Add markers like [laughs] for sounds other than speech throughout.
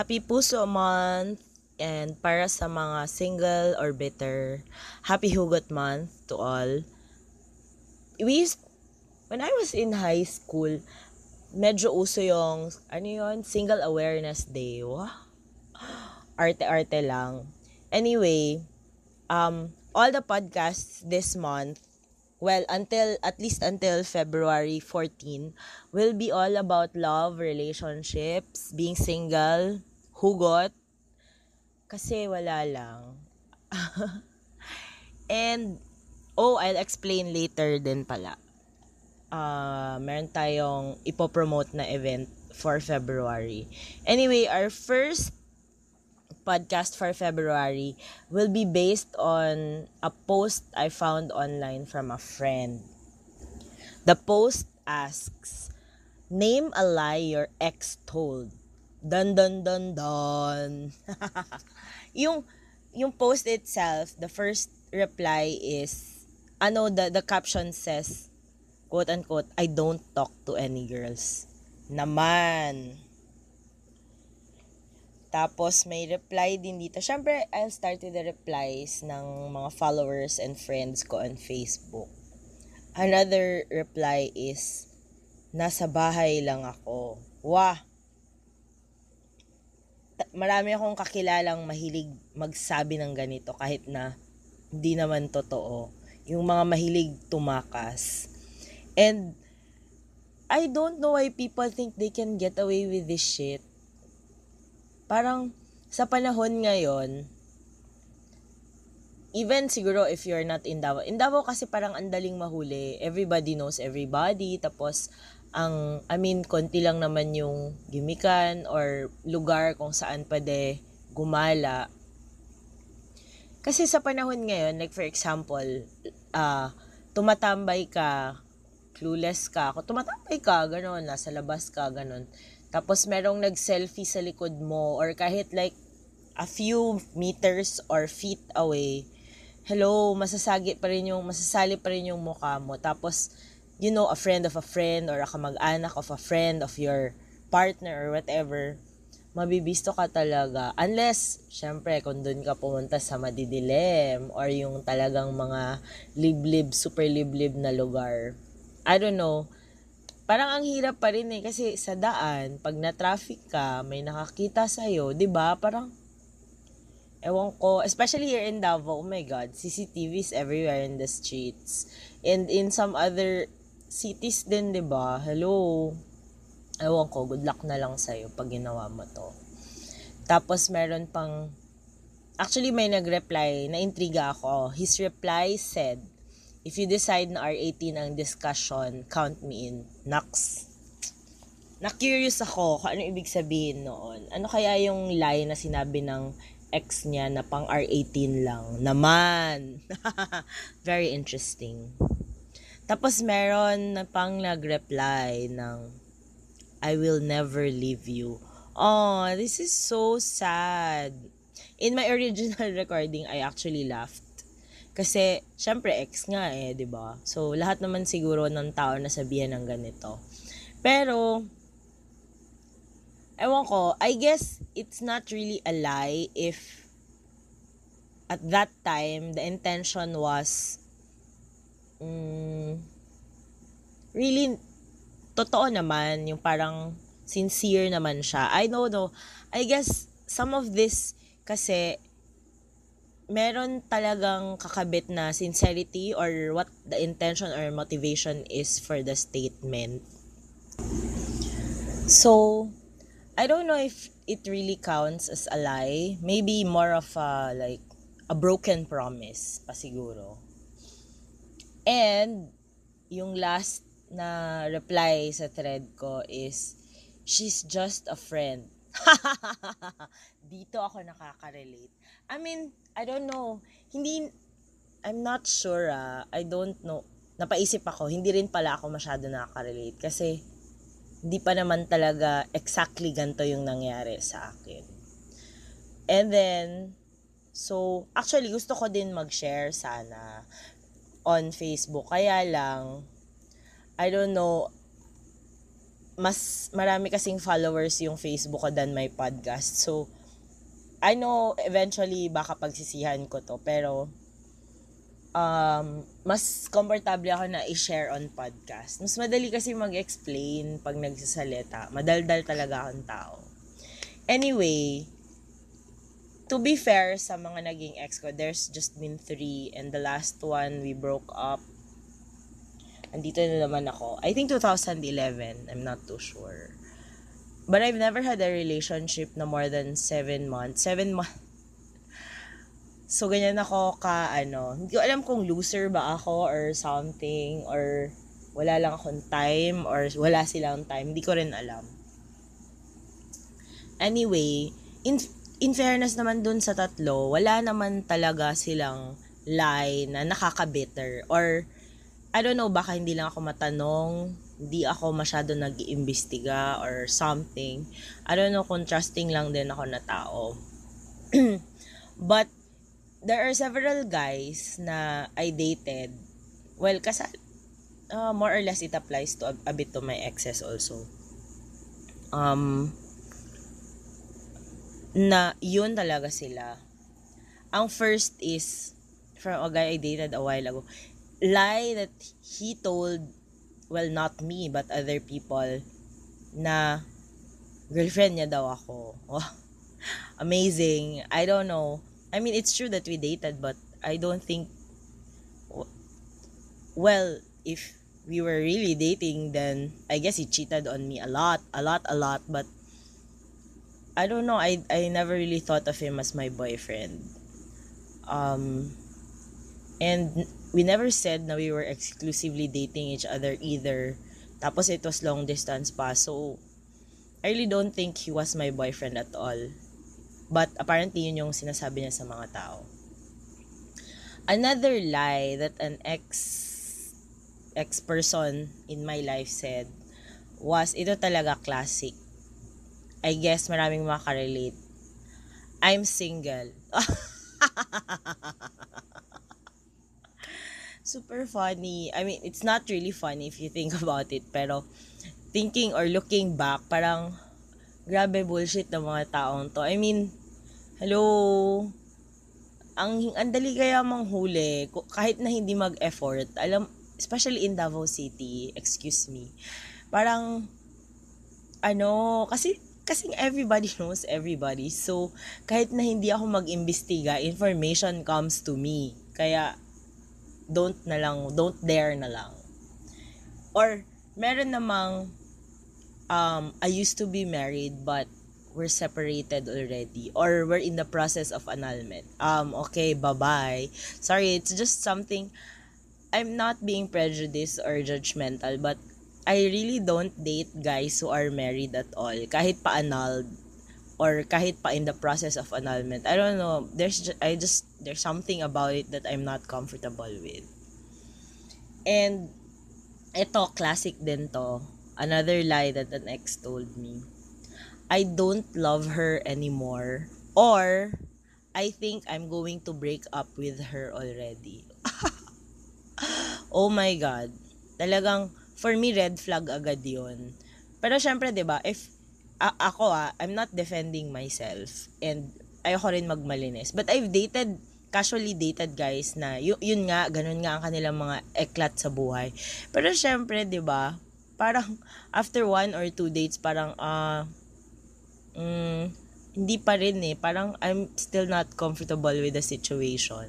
Happy Puso Month and para sa mga single or bitter, Happy Hugot Month to all. We when I was in high school, medyo uso yung, ano yun, Single Awareness Day. Arte-arte lang. Anyway, um, all the podcasts this month well, until, at least until February 14, will be all about love, relationships, being single, hugot, kasi wala lang. [laughs] And, oh, I'll explain later din pala. Uh, meron tayong ipopromote na event for February. Anyway, our first podcast for February will be based on a post I found online from a friend. The post asks, Name a lie your ex told. Dun dun dun dun. [laughs] yung yung post itself, the first reply is ano the the caption says quote unquote I don't talk to any girls. Naman. Tapos may reply din dito. Syempre, I'll start with the replies ng mga followers and friends ko on Facebook. Another reply is, nasa bahay lang ako. Wah! Marami akong kakilalang mahilig magsabi ng ganito kahit na hindi naman totoo. Yung mga mahilig tumakas. And I don't know why people think they can get away with this shit parang sa panahon ngayon, even siguro if you're not in Davao, in Davao kasi parang andaling mahuli, everybody knows everybody, tapos ang, I mean, konti lang naman yung gimikan or lugar kung saan pwede gumala. Kasi sa panahon ngayon, like for example, uh, tumatambay ka, clueless ka, kung tumatambay ka, gano'n, nasa labas ka, gano'n, tapos merong nag-selfie sa likod mo or kahit like a few meters or feet away, hello, masasagi pa rin yung, masasali pa rin yung mukha mo. Tapos, you know, a friend of a friend or a kamag-anak of a friend of your partner or whatever, mabibisto ka talaga. Unless, syempre, kung doon ka pumunta sa madidilim or yung talagang mga liblib, super liblib na lugar. I don't know parang ang hirap pa rin eh kasi sa daan pag na-traffic ka may nakakita sa iyo 'di ba parang ewan ko especially here in Davao oh my god CCTVs everywhere in the streets and in some other cities din 'di ba hello ewan ko good luck na lang sa iyo pag ginawa mo to tapos meron pang actually may nag-reply na intriga ako his reply said If you decide na R18 ang discussion, count me in. Naks. Na-curious ako kung ano ibig sabihin noon. Ano kaya yung lie na sinabi ng ex niya na pang R18 lang? Naman. [laughs] Very interesting. Tapos meron na pang nag-reply ng I will never leave you. Oh, this is so sad. In my [laughs] original recording, I actually laughed kasi, syempre, ex nga eh, di ba? So, lahat naman siguro ng tao na sabihan ng ganito. Pero, ewan ko, I guess it's not really a lie if at that time, the intention was mm, really totoo naman, yung parang sincere naman siya. I know, I guess some of this kasi meron talagang kakabit na sincerity or what the intention or motivation is for the statement. So, I don't know if it really counts as a lie. Maybe more of a, like, a broken promise pa siguro. And, yung last na reply sa thread ko is, she's just a friend. [laughs] Dito ako nakaka-relate. I mean, I don't know. Hindi, I'm not sure ah. I don't know. Napaisip ako, hindi rin pala ako masyado nakaka-relate kasi hindi pa naman talaga exactly ganito yung nangyari sa akin. And then, so, actually, gusto ko din mag-share sana on Facebook. Kaya lang, I don't know, mas marami kasing followers yung Facebook ko than my podcast. So, I know eventually baka pagsisihan ko to, pero um, mas komportable ako na i-share on podcast. Mas madali kasi mag-explain pag nagsasalita. Madaldal talaga akong tao. Anyway, to be fair sa mga naging ex ko, there's just been three and the last one we broke up andito na naman ako. I think 2011. I'm not too sure. But I've never had a relationship na more than 7 months. 7 months. [laughs] So, ganyan ako ka, ano, hindi ko alam kung loser ba ako or something, or wala lang akong time, or wala silang time. Hindi ko rin alam. Anyway, in, in fairness naman dun sa tatlo, wala naman talaga silang lie na nakaka-bitter, or I don't know, baka hindi lang ako matanong, hindi ako masyado nag-iimbestiga or something. I don't know kung trusting lang din ako na tao. [clears throat] But, there are several guys na I dated. Well, kasi uh, more or less it applies to a, a bit to my exes also. Um, na yun talaga sila. Ang first is from a guy I dated a while ago lie that he told, well, not me, but other people, na girlfriend niya daw ako. [laughs] Oh, amazing. I don't know. I mean, it's true that we dated, but I don't think, well, if we were really dating, then I guess he cheated on me a lot, a lot, a lot, but I don't know. I, I never really thought of him as my boyfriend. Um, and we never said na we were exclusively dating each other either. Tapos it was long distance pa. So, I really don't think he was my boyfriend at all. But apparently yun yung sinasabi niya sa mga tao. Another lie that an ex ex person in my life said was ito talaga classic. I guess maraming makarelate. I'm single. [laughs] super funny. I mean, it's not really funny if you think about it, pero thinking or looking back, parang grabe bullshit ng mga taong to. I mean, hello, ang, ang dali kaya manghuli, kahit na hindi mag-effort, alam, especially in Davao City, excuse me, parang, ano, kasi, kasi everybody [laughs] knows everybody. So, kahit na hindi ako mag-imbestiga, information comes to me. Kaya, don't na lang, don't dare na lang. Or, meron namang, um, I used to be married but we're separated already or we're in the process of annulment. Um, okay, bye-bye. Sorry, it's just something, I'm not being prejudiced or judgmental, but I really don't date guys who are married at all. Kahit pa annulled or kahit pa in the process of annulment. I don't know. There's just, I just there's something about it that I'm not comfortable with. And ito classic din to. Another lie that an ex told me. I don't love her anymore or I think I'm going to break up with her already. [laughs] oh my god. Talagang for me red flag agad 'yon. Pero syempre 'di ba, if a- ako ah, I'm not defending myself and ayoko rin magmalinis. But I've dated, casually dated guys na y- yun nga, ganun nga ang kanilang mga eklat sa buhay. Pero syempre, di ba parang [laughs] after one or two dates, parang, ah, uh, mm, hindi pa rin eh. Parang I'm still not comfortable with the situation.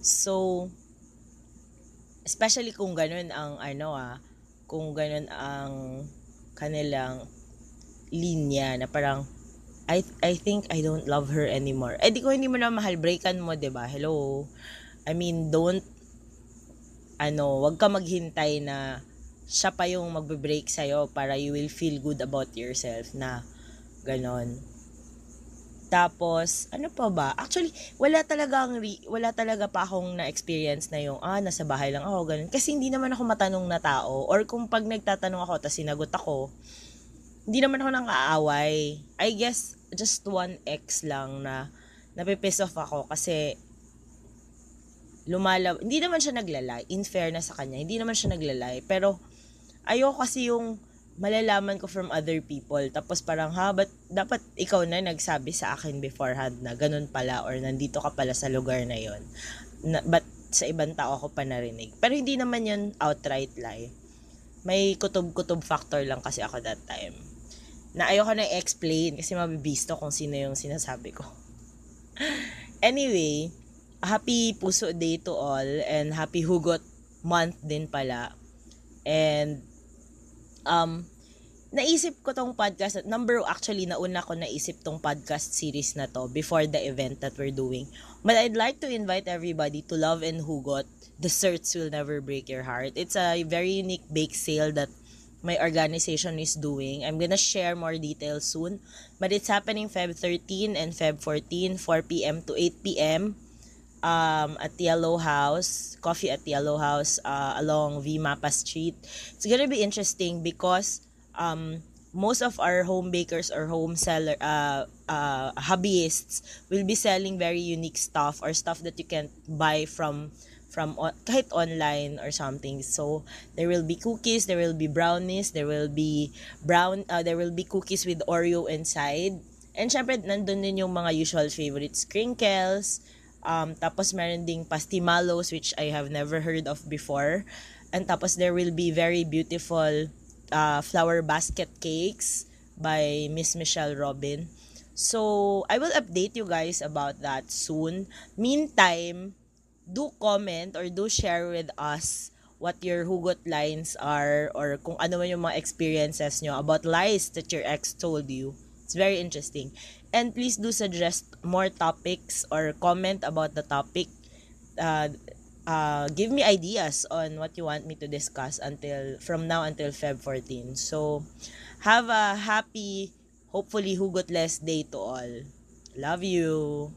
So, especially kung ganun ang ano ah, kung ganun ang kanilang linya na parang I I think I don't love her anymore. Eh di ko hindi mo na mahal breakan mo, 'di ba? Hello. I mean, don't ano, wag ka maghintay na siya pa yung magbe-break sa'yo para you will feel good about yourself na ganon. Tapos, ano pa ba? Actually, wala talaga ang re- wala talaga pa akong na-experience na yung, ah, nasa bahay lang ako, ganun. Kasi hindi naman ako matanong na tao. Or kung pag nagtatanong ako, tapos sinagot ako, hindi naman ako nang aaway. I guess, just one ex lang na napipiss off ako kasi lumalaw, hindi naman siya naglalay, in fairness sa kanya, hindi naman siya naglalay, pero ayoko kasi yung malalaman ko from other people. Tapos parang, ha, but dapat ikaw na nagsabi sa akin beforehand na ganun pala or nandito ka pala sa lugar na yon. Na, but sa ibang tao ako pa narinig. Pero hindi naman yun outright lie. May kutob-kutob factor lang kasi ako that time. Na ayoko na explain kasi mabibisto kung sino yung sinasabi ko. [laughs] anyway, happy Puso Day to all and happy Hugot month din pala. And um, naisip ko tong podcast, number actually, nauna ko naisip tong podcast series na to before the event that we're doing. But I'd like to invite everybody to Love and Hugot. Desserts will never break your heart. It's a very unique bake sale that my organization is doing. I'm gonna share more details soon. But it's happening Feb 13 and Feb 14, 4 p.m. to 8 p.m. Um, at Yellow House, coffee at Yellow House uh, along V Mapa Street. It's gonna be interesting because um, most of our home bakers or home seller uh, uh, hobbyists will be selling very unique stuff or stuff that you can buy from from kahit online or something. So there will be cookies, there will be brownies, there will be brown uh, there will be cookies with Oreo inside. And syempre nandun din yung mga usual favorites, crinkles, um, tapos meron ding pastimalos which I have never heard of before. And tapos there will be very beautiful uh, flower basket cakes by Miss Michelle Robin. So, I will update you guys about that soon. Meantime, do comment or do share with us what your hugot lines are or kung ano man yung mga experiences nyo about lies that your ex told you. It's very interesting. And please do suggest more topics or comment about the topic. Uh, uh, give me ideas on what you want me to discuss until from now until Feb 14. So, have a happy, hopefully hugotless day to all. Love you.